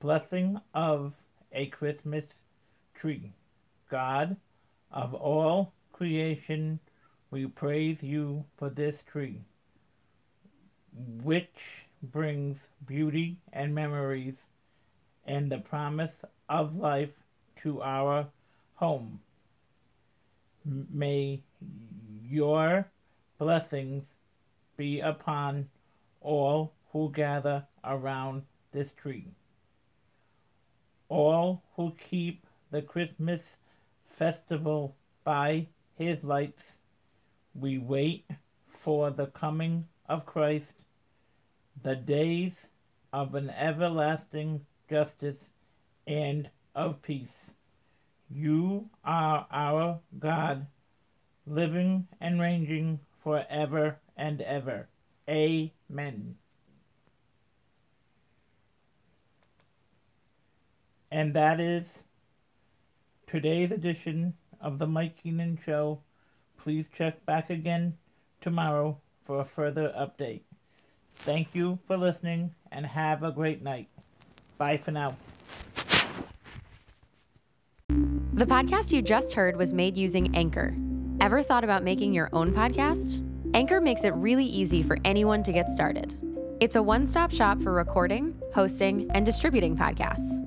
blessing of a Christmas tree. God of all creation, we praise you for this tree, which brings beauty and memories and the promise of life to our home. May your blessings be upon all who gather around this tree. All who keep the Christmas festival by his lights, we wait for the coming of Christ, the days of an everlasting justice and of peace. You are our God, living and reigning forever and ever. Amen. And that is today's edition of the Mike Keenan Show. Please check back again tomorrow for a further update. Thank you for listening and have a great night. Bye for now. The podcast you just heard was made using Anchor. Ever thought about making your own podcast? Anchor makes it really easy for anyone to get started. It's a one stop shop for recording, hosting, and distributing podcasts.